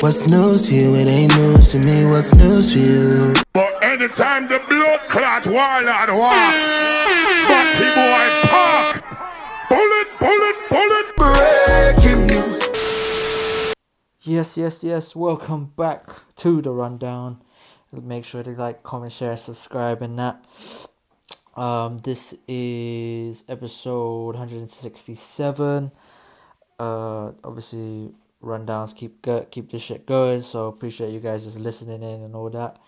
What's news to you? It ain't news to me. What's news to you? But anytime the blood clot warlord walk, Batty boy park, bullet, bullet, bullet. Breaking news. Yes, yes, yes. Welcome back to the rundown. Make sure to like, comment, share, subscribe, and that. Um, this is episode 167. Uh, obviously, rundowns keep go- keep this shit going. So appreciate you guys just listening in and all that.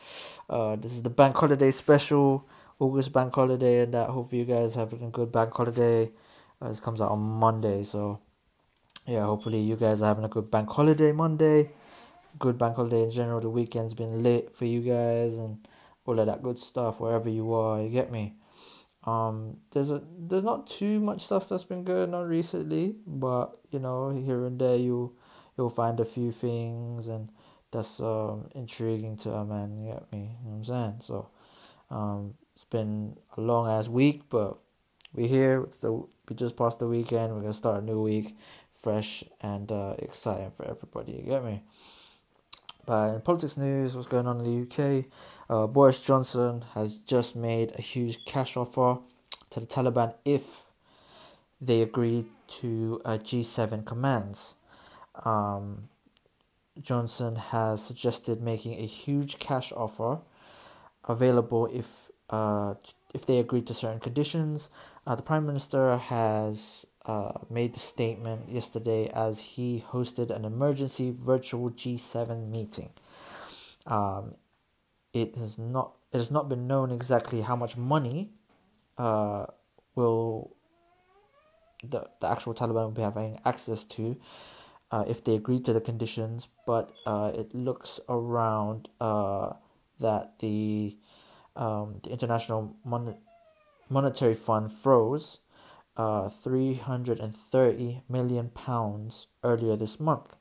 Uh, this is the bank holiday special, August bank holiday, and that. Hopefully, you guys having a good bank holiday. Uh, this comes out on Monday, so yeah, hopefully you guys are having a good bank holiday Monday. Good bank holiday in general. The weekend's been lit for you guys and all of that good stuff wherever you are. You get me. Um, there's a there's not too much stuff that's been going on recently, but you know here and there you you'll find a few things and that's um intriguing to a man. You get me? You know what I'm saying? So, um, it's been a long ass week, but we're here. The we just passed the weekend. We're gonna start a new week, fresh and uh, exciting for everybody. You get me? But in politics news, what's going on in the UK? Uh, Boris Johnson has just made a huge cash offer to the Taliban if they agree to uh, G7 commands. Um, Johnson has suggested making a huge cash offer available if uh, if they agree to certain conditions. Uh, the Prime Minister has uh, made the statement yesterday as he hosted an emergency virtual G7 meeting. Um, it has not it has not been known exactly how much money uh, will the, the actual Taliban will be having access to uh, if they agree to the conditions, but uh, it looks around uh, that the um, the International Mon- Monetary Fund froze uh, 330 million pounds earlier this month.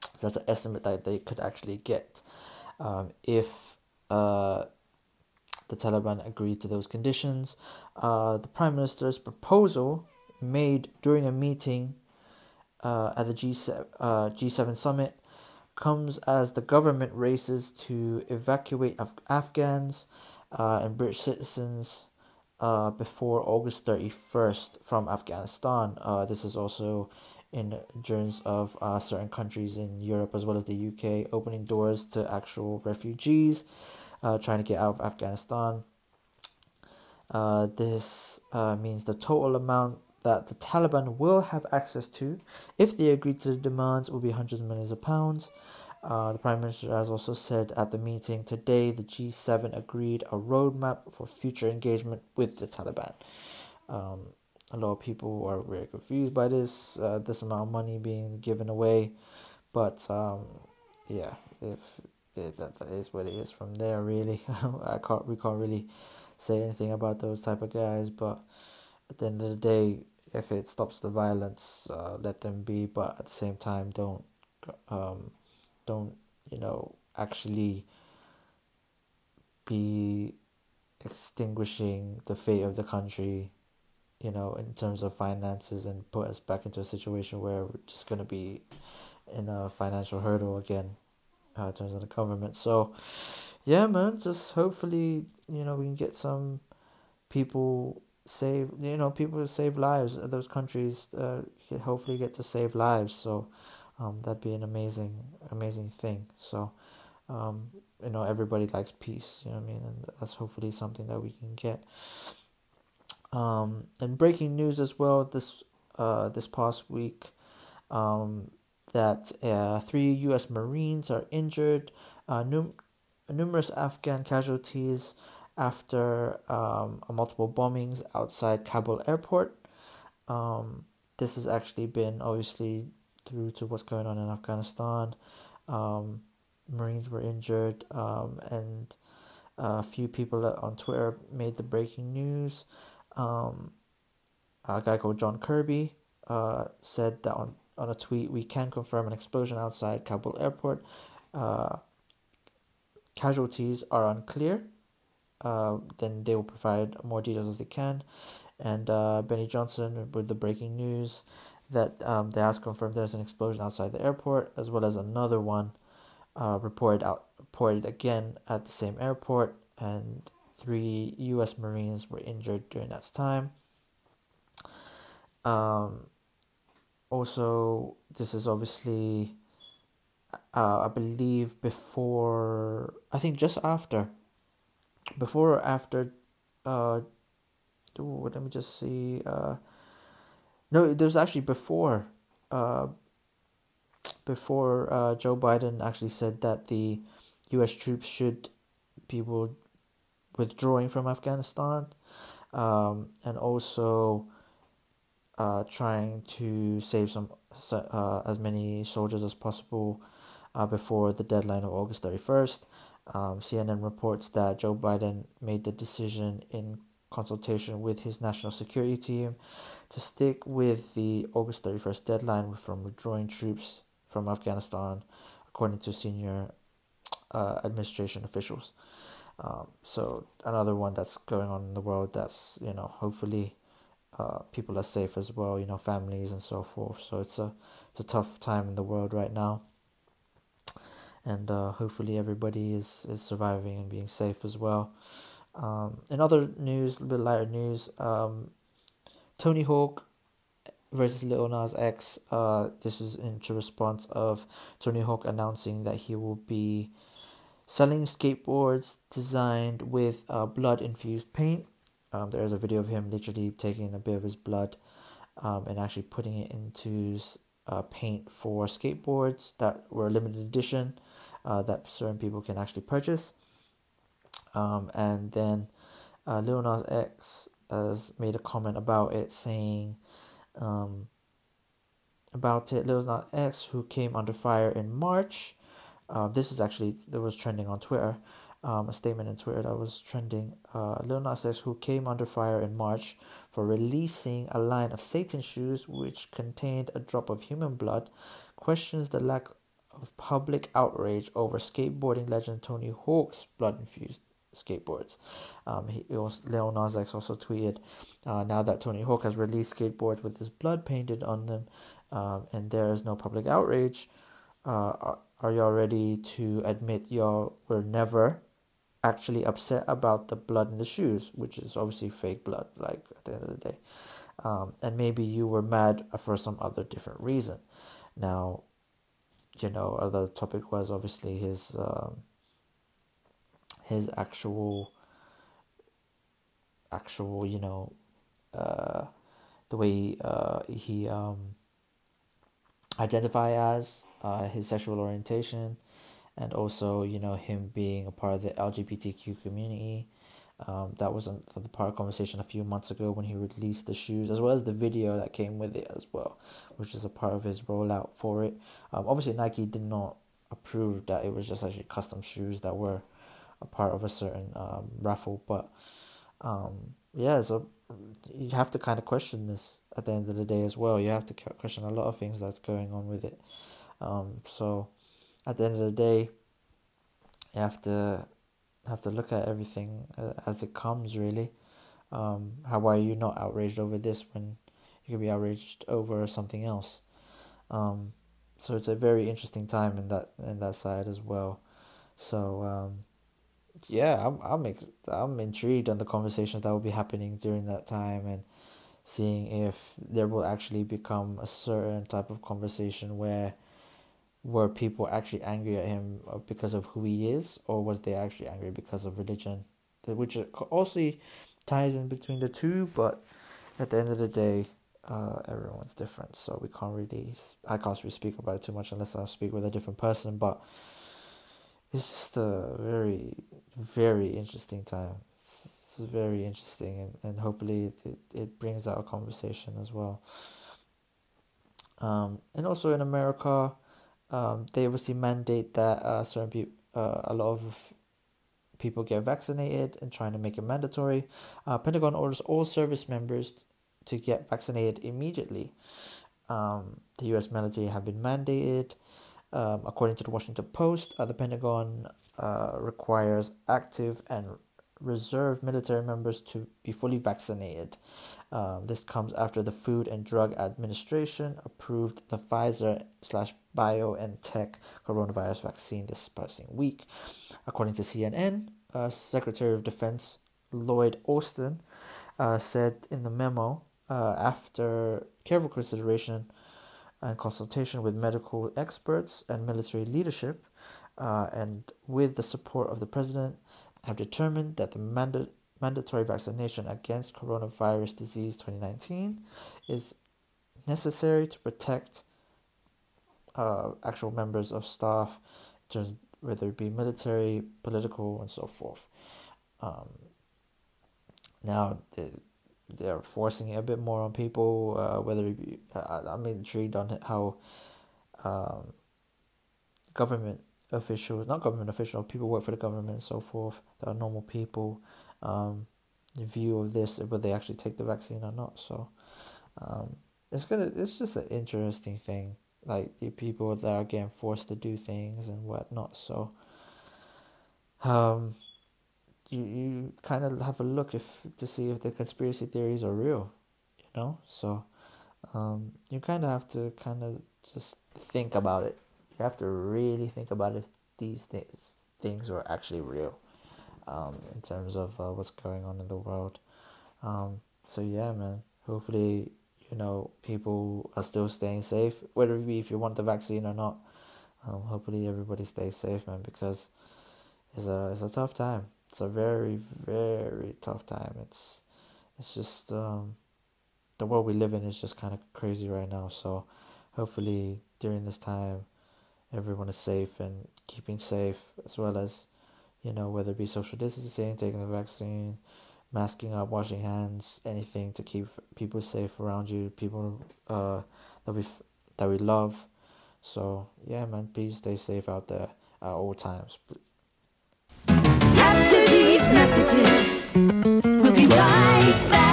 So that's an estimate that they could actually get um, if uh, the Taliban agreed to those conditions. Uh, the Prime Minister's proposal made during a meeting uh, at the G7, uh, G7 summit comes as the government races to evacuate Af- Afghans uh, and British citizens uh, before August 31st from Afghanistan. Uh, this is also in terms of uh, certain countries in Europe as well as the UK opening doors to actual refugees uh, trying to get out of Afghanistan. Uh, this uh, means the total amount that the Taliban will have access to, if they agree to the demands, will be hundreds of millions of pounds. Uh, the Prime Minister has also said at the meeting today the G7 agreed a roadmap for future engagement with the Taliban. Um, a lot of people are very confused by this, uh, this amount of money being given away, but um, yeah, if it, that, that is what it is from there. Really, I can't we can't really say anything about those type of guys, but at the end of the day, if it stops the violence, uh, let them be. But at the same time, don't um, don't you know actually be extinguishing the fate of the country you know in terms of finances and put us back into a situation where we're just to be in a financial hurdle again uh, in terms of the government so yeah man just hopefully you know we can get some people save you know people save lives. Those countries uh, hopefully get to save lives. So um, that'd be an amazing amazing thing. So um, you know everybody likes peace you know what i mean? And that's hopefully something that we can get. Um, and breaking news as well this uh, this past week um, that uh, three U.S. Marines are injured, uh, num- numerous Afghan casualties after um, multiple bombings outside Kabul airport. Um, this has actually been obviously through to what's going on in Afghanistan. Um, Marines were injured, um, and a few people on Twitter made the breaking news. Um, a guy called John Kirby uh, said that on, on a tweet, we can confirm an explosion outside Kabul airport. Uh, casualties are unclear. Uh, then they will provide more details as they can. And uh, Benny Johnson with the breaking news that um, they has confirmed there's an explosion outside the airport, as well as another one uh, reported out reported again at the same airport, and three U.S. Marines were injured during that time. Um, also, this is obviously, uh, I believe, before I think just after, before or after, uh, ooh, let me just see. Uh, no, there's actually before, uh, before uh, Joe Biden actually said that the U.S. troops should be withdrawing from Afghanistan, um, and also uh, trying to save some uh, as many soldiers as possible uh, before the deadline of August 31st. Um, CNN reports that Joe Biden made the decision in consultation with his national security team to stick with the August 31st deadline from withdrawing troops from Afghanistan, according to senior uh, administration officials. Um, so another one that's going on in the world that's you know hopefully uh, people are safe as well, you know, families and so forth. So it's a it's a tough time in the world right now, and uh, hopefully everybody is is surviving and being safe as well. Um, in other news, a little bit lighter news, um, Tony Hawk versus Lil Nas X. Uh, this is in response of Tony Hawk announcing that he will be selling skateboards designed with uh, blood infused paint um, there's a video of him literally taking a bit of his blood um, and actually putting it into uh, paint for skateboards that were limited edition uh, that certain people can actually purchase. Um, and then uh, Lil Nas X has made a comment about it saying um, about it. Lil Nas X, who came under fire in March, uh, this is actually, that was trending on Twitter um, a statement in Twitter that was trending. Uh, Lil Nas X, who came under fire in March for releasing a line of Satan shoes which contained a drop of human blood, questions the lack of public outrage over skateboarding legend Tony Hawk's blood-infused skateboards. Um, he, also, Lil Nas X also tweeted, uh, now that Tony Hawk has released skateboards with his blood painted on them, um, and there is no public outrage, uh, are, are y'all ready to admit y'all were never actually upset about the blood in the shoes, which is obviously fake blood, like at the end of the day. Um, and maybe you were mad for some other different reason. Now, you know, other topic was obviously his um, his actual actual, you know, uh, the way uh, he um, identify as uh, his sexual orientation and also you know him being a part of the LGBTQ community. Um, that was the part of conversation a few months ago when he released the shoes, as well as the video that came with it as well, which is a part of his rollout for it. Um, obviously, Nike did not approve that it was just actually custom shoes that were a part of a certain um, raffle, but um, yeah, so you have to kind of question this at the end of the day as well. You have to question a lot of things that's going on with it. Um, so at the end of the day, you have to have to look at everything uh, as it comes. Really, um, how are you not outraged over this when you could be outraged over something else? Um, so it's a very interesting time in that in that side as well. So um, yeah, I'm I'm ex- I'm intrigued on the conversations that will be happening during that time and seeing if there will actually become a certain type of conversation where were people actually angry at him uh, because of who he is, or was they actually angry because of religion? Which also ties in between the two, but at the end of the day, uh, everyone's different, so we can't really. I can't really speak about it too much unless I speak with a different person, but it's just a very, very interesting time. It's, it's very interesting, and, and hopefully it, it, it brings out a conversation as well. Um, and also in America, um, they obviously mandate that uh, certain people, uh, a lot of people get vaccinated and trying to make it mandatory. Uh, Pentagon orders all service members to get vaccinated immediately. Um, the U.S. military have been mandated. Um, according to the Washington Post, uh, the Pentagon uh, requires active and reserve military members to be fully vaccinated. Um, this comes after the Food and Drug Administration approved the Pfizer slash BioNTech coronavirus vaccine this passing week. According to CNN, uh, Secretary of Defense Lloyd Austin uh, said in the memo uh, after careful consideration and consultation with medical experts and military leadership, uh, and with the support of the president, have determined that the manda- mandatory vaccination against coronavirus disease 2019 is necessary to protect uh, actual members of staff, whether it be military, political, and so forth. Um, now, the, they're forcing it a bit more on people, uh, whether it be, I, I'm intrigued on how um, government officials, not government officials, people work for the government and so forth, that are normal people, um, view of this, whether they actually take the vaccine or not. So, um, it's gonna, it's just an interesting thing, like the people that are getting forced to do things and whatnot. So, um, you you kind of have a look if to see if the conspiracy theories are real, you know. So, um, you kind of have to kind of just think about it you have to really think about if these things things are actually real um, in terms of uh, what's going on in the world. Um, so yeah, man. Hopefully, you know, people are still staying safe, whether it be if you want the vaccine or not. Um, hopefully, everybody stays safe, man, because it's a it's a tough time. It's a very very tough time. It's it's just um, the world we live in is just kind of crazy right now. So hopefully, during this time everyone is safe and keeping safe, as well as, you know, whether it be social distancing, taking the vaccine, masking up, washing hands, anything to keep people safe around you, people uh, that we that we love. So yeah, man, please stay safe out there at all times. After these messages, we'll be right back.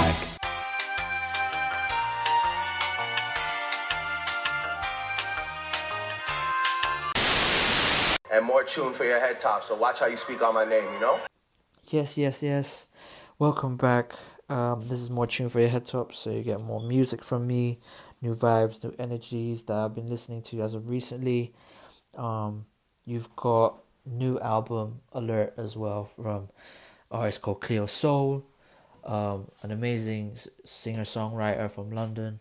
And more tune for your head top. So watch how you speak on my name, you know? Yes, yes, yes. Welcome back. Um, this is more tune for your head top, so you get more music from me, new vibes, new energies that I've been listening to as of recently. Um, you've got new album alert as well from artist called Cleo Sol, um, an amazing singer songwriter from London.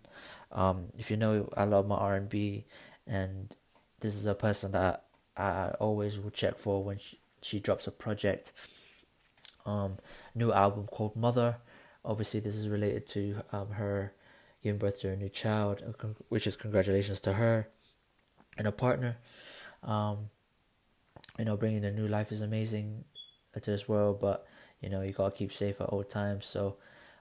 Um, if you know, I love my R and B, and this is a person that I always will check for when she, she drops a project. Um, new album called Mother. Obviously, this is related to um her giving birth to a new child, which is congratulations to her and her partner. Um, you know, bringing a new life is amazing to this world, but you know you gotta keep safe at all times. So,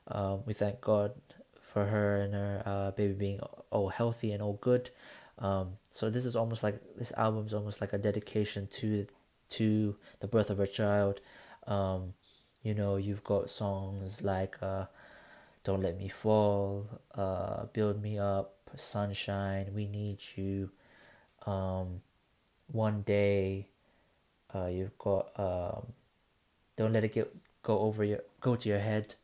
um, we thank God for her and her uh, baby being all healthy and all good. Um, so this is almost like this album is almost like a dedication to to the birth of her child. Um, you know, you've got songs like uh, "Don't Let Me Fall," uh, "Build Me Up," "Sunshine," "We Need You," um, "One Day." Uh, you've got um, "Don't Let It Get Go Over Your Go to Your Head."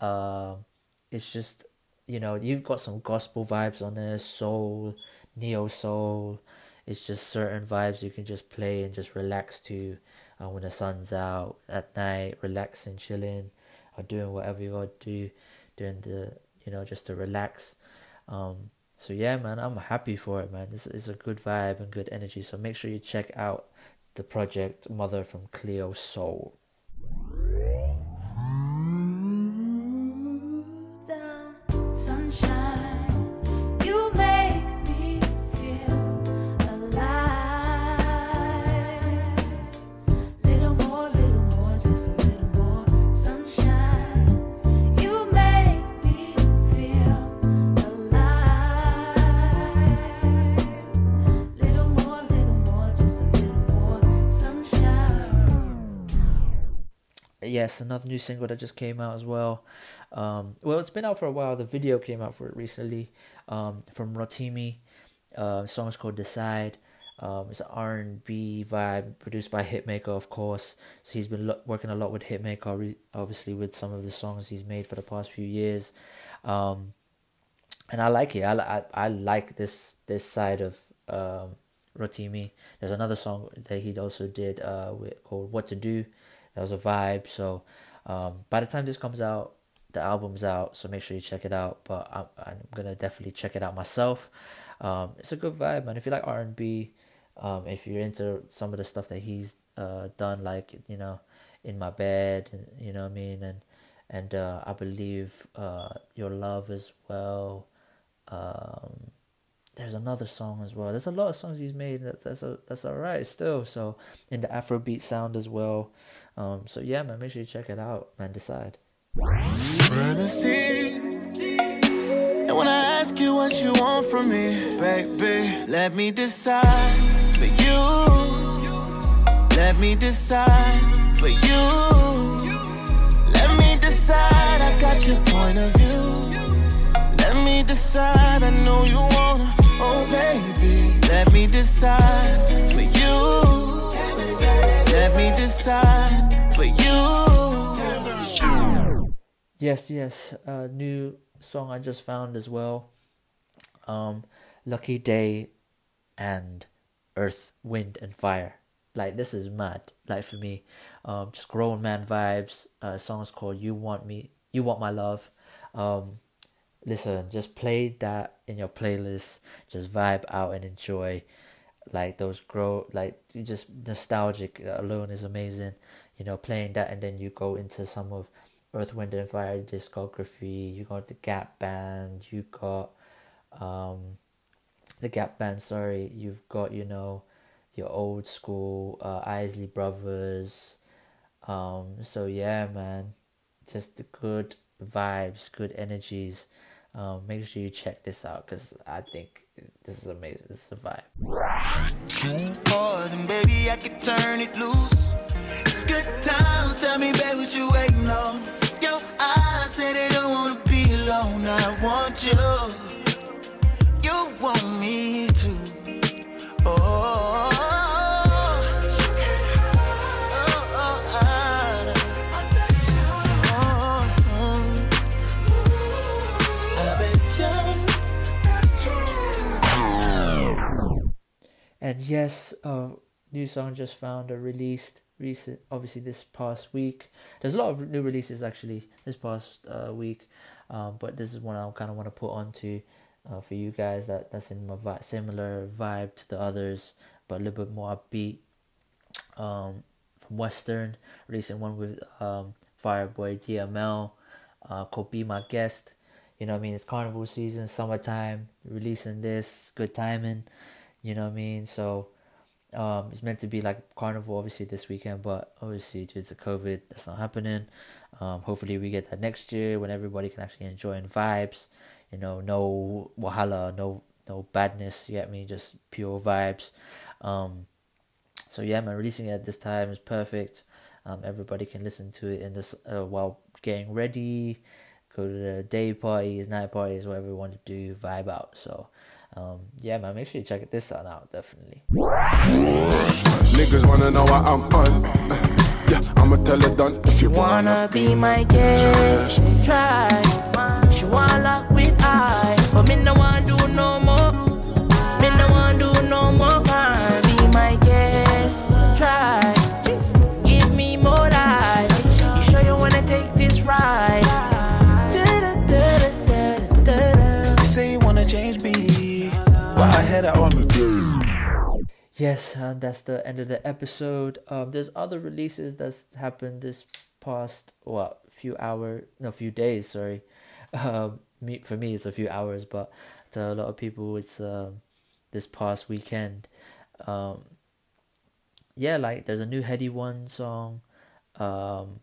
Um, it's just you know you've got some gospel vibes on there, soul neo soul. It's just certain vibes you can just play and just relax to uh, when the sun's out at night, relaxing, chilling, or doing whatever you gotta do during the you know just to relax. Um, so yeah, man, I'm happy for it, man. This is a good vibe and good energy. So make sure you check out the project Mother from Cleo Sol. Sunshine, yes, another new single that just came out as well. Um, well, it's been out for a while. The video came out for it recently um, from Rotimi. Uh, song is called Decide. Um, it's an R and B vibe produced by Hitmaka, of course. So he's been lo- working a lot with Hitmaka, re- obviously with some of the songs he's made for the past few years. Um, and I like it. I, I, I like this this side of um, Rotimi. There's another song that he also did uh, with, called "What to Do." That was a vibe. So um, by the time this comes out, the album's out. So make sure you check it out. But I'm, I'm gonna definitely check it out myself. Um, it's a good vibe, man. If you like R and B, um, if you're into some of the stuff that he's uh done, like you know, in my bed, you know what I mean, and and uh, I believe uh, your love as well. Um, there's another song as well. There's a lot of songs he's made that's that's a, that's alright still. So in the Afrobeat sound as well. Um, so yeah, man, make sure you check it out, man. Decide. And when I ask you what you want from me, baby, let me decide for you. Let me decide for you. Let me decide, I got your point of view. Let me decide, I know you wanna, oh baby. Let me decide for you. Let me decide for you. Yes, yes. Uh, new song I just found as well. Um, Lucky Daye and Earth, Wind and Fire. Like this is mad. Like for me, um, just grown man vibes. Uh, song's called "You Want Me, You Want My Love." Um, listen, just play that in your playlist. Just vibe out and enjoy. Like those grow, like just nostalgic alone is amazing. You know, playing that and then you go into some of Earth, Wind and Fire discography. You got the Gap Band. You got um, the Gap Band. Sorry, you've got you know your old school uh, Isley Brothers. Um, so yeah, man, just the good vibes, good energies. Um, make sure you check this out because I think this is amazing. This is a vibe. baby, I can turn it loose. Good times, tell me, what you waiting on? Your eyes say they don't wanna be alone. I want you, you want me too. Oh, oh, oh, oh, I. And yes, uh, new song just found a released recent, obviously this past week. There's a lot of new releases actually this past uh, week, um, but this is one I kind of want to put onto uh, for you guys that that's in my vi- similar vibe to the others, but a little bit more upbeat. Um, from Western, releasing one with um Fireboy DML, uh, called "Be My Guest." You know I mean? It's carnival season, summertime. Releasing this, good timing. You know what I mean? So um, it's meant to be like carnival obviously this weekend, but obviously due to COVID, that's not happening. Um, hopefully we get that next year when everybody can actually enjoy and vibes. You know, no wahala, no no badness. You get me? Just pure vibes. Um, so yeah, man, releasing it at this time is perfect. Um, everybody can listen to it in this uh, while getting ready. Go to the day parties, night parties, whatever you want to do, vibe out. So, um, yeah, man, make sure you check this one out, definitely. Niggas wanna know what I'm on. Yeah, I'ma tell it done if you Wanna be my guest? Try. She wanna lock with I, but me no want do no more. It on the Yes, and that's the end of the episode. Um, there's other releases that's happened this past what few hour no few days. Sorry, um, me for me it's a few hours, but to a lot of people it's um this past weekend. Um, yeah, like there's a new Headie One song, um,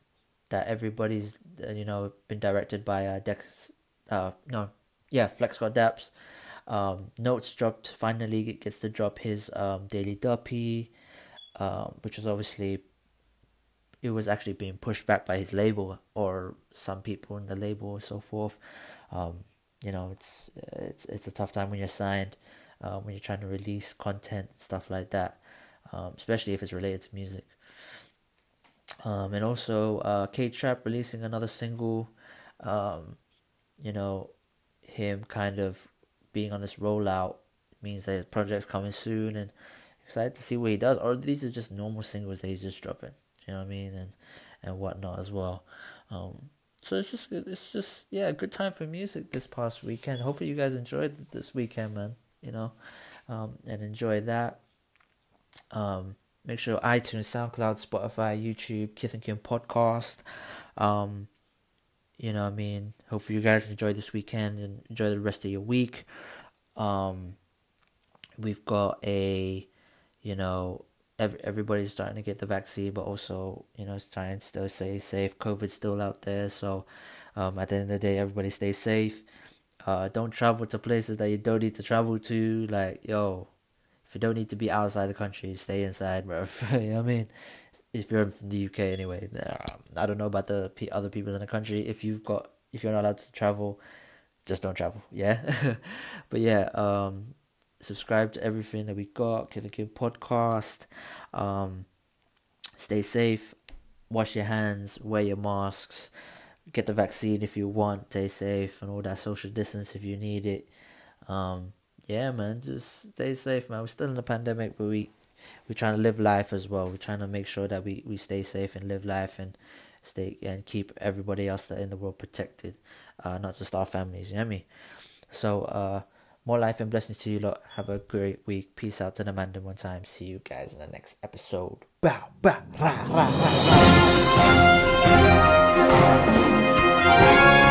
that everybody's you know been directed by uh, Dex. Uh, no, yeah, Flex got Daps. Um, Notes dropped finally gets to drop his um daily duppy, um, which was obviously it was actually being pushed back by his label or some people in the label and so forth. Um, you know, it's it's it's a tough time when you're signed. um, when you're trying to release content stuff like that, um, especially if it's related to music. Um, and also uh, K Trap releasing another single, um, you know, him kind of being on this rollout means that his project's coming soon and excited to see what he does. Or these are just normal singles that he's just dropping. You know what I mean? And and whatnot as well. Um, so it's just it's just yeah, good time for music this past weekend. Hopefully you guys enjoyed this weekend, man. You know, um, and enjoy that. Um, make sure iTunes, SoundCloud, Spotify, YouTube, Kith and Kim podcast. Um, you know I mean? Hopefully you guys enjoy this weekend and enjoy the rest of your week. Um, we've got a, you know, every, everybody's starting to get the vaccine, but also, you know, it's trying to still stay safe. COVID's still out there. So, um, at the end of the day, everybody stay safe. Uh, don't travel to places that you don't need to travel to. Like, yo, if you don't need to be outside the country, stay inside, bro. you know what I mean? If you're from the UK anyway, um, I don't know about the other people in the country. If you've got, if you're not allowed to travel, just don't travel. Yeah, but yeah, um, subscribe to everything that we got. Kid the Kid podcast. Um, stay safe. Wash your hands. Wear your masks. Get the vaccine if you want. Stay safe and all that social distance if you need it. Um, yeah, man, just stay safe, man. We're still in a pandemic, but we we're trying to live life as well. We're trying to make sure that we, we stay safe and live life and stay and keep everybody else that in the world protected, uh, not just our families. You know what I mean? So uh, more life and blessings to you lot. Have a great week. Peace out to the Mandan one time. See you guys in the next episode. Bow, bow, rah, rah, rah,